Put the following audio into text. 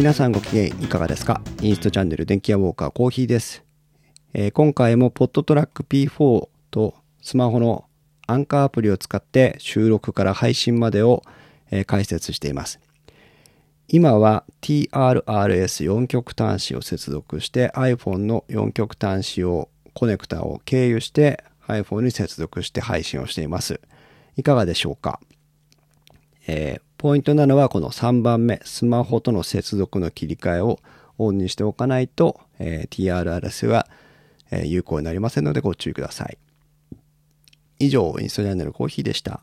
皆さんご機嫌いかがですか？インストチャンネル電気屋ウォーカーコーヒーです、えー、今回もポッドトラック P4 とスマホのアンカーアプリを使って収録から配信までを、えー、解説しています。今は TRRS4 極端子を接続して iPhone の4極端子をコネクタを経由して iPhone に接続して配信をしています。いかがでしょうか、えー、ポイントなのはこの3番目、スマホとの接続の切り替えをオンにしておかないと、えー、TRRS は、え、有効になりませんのでご注意ください。以上、インストジャンネルコーヒーでした。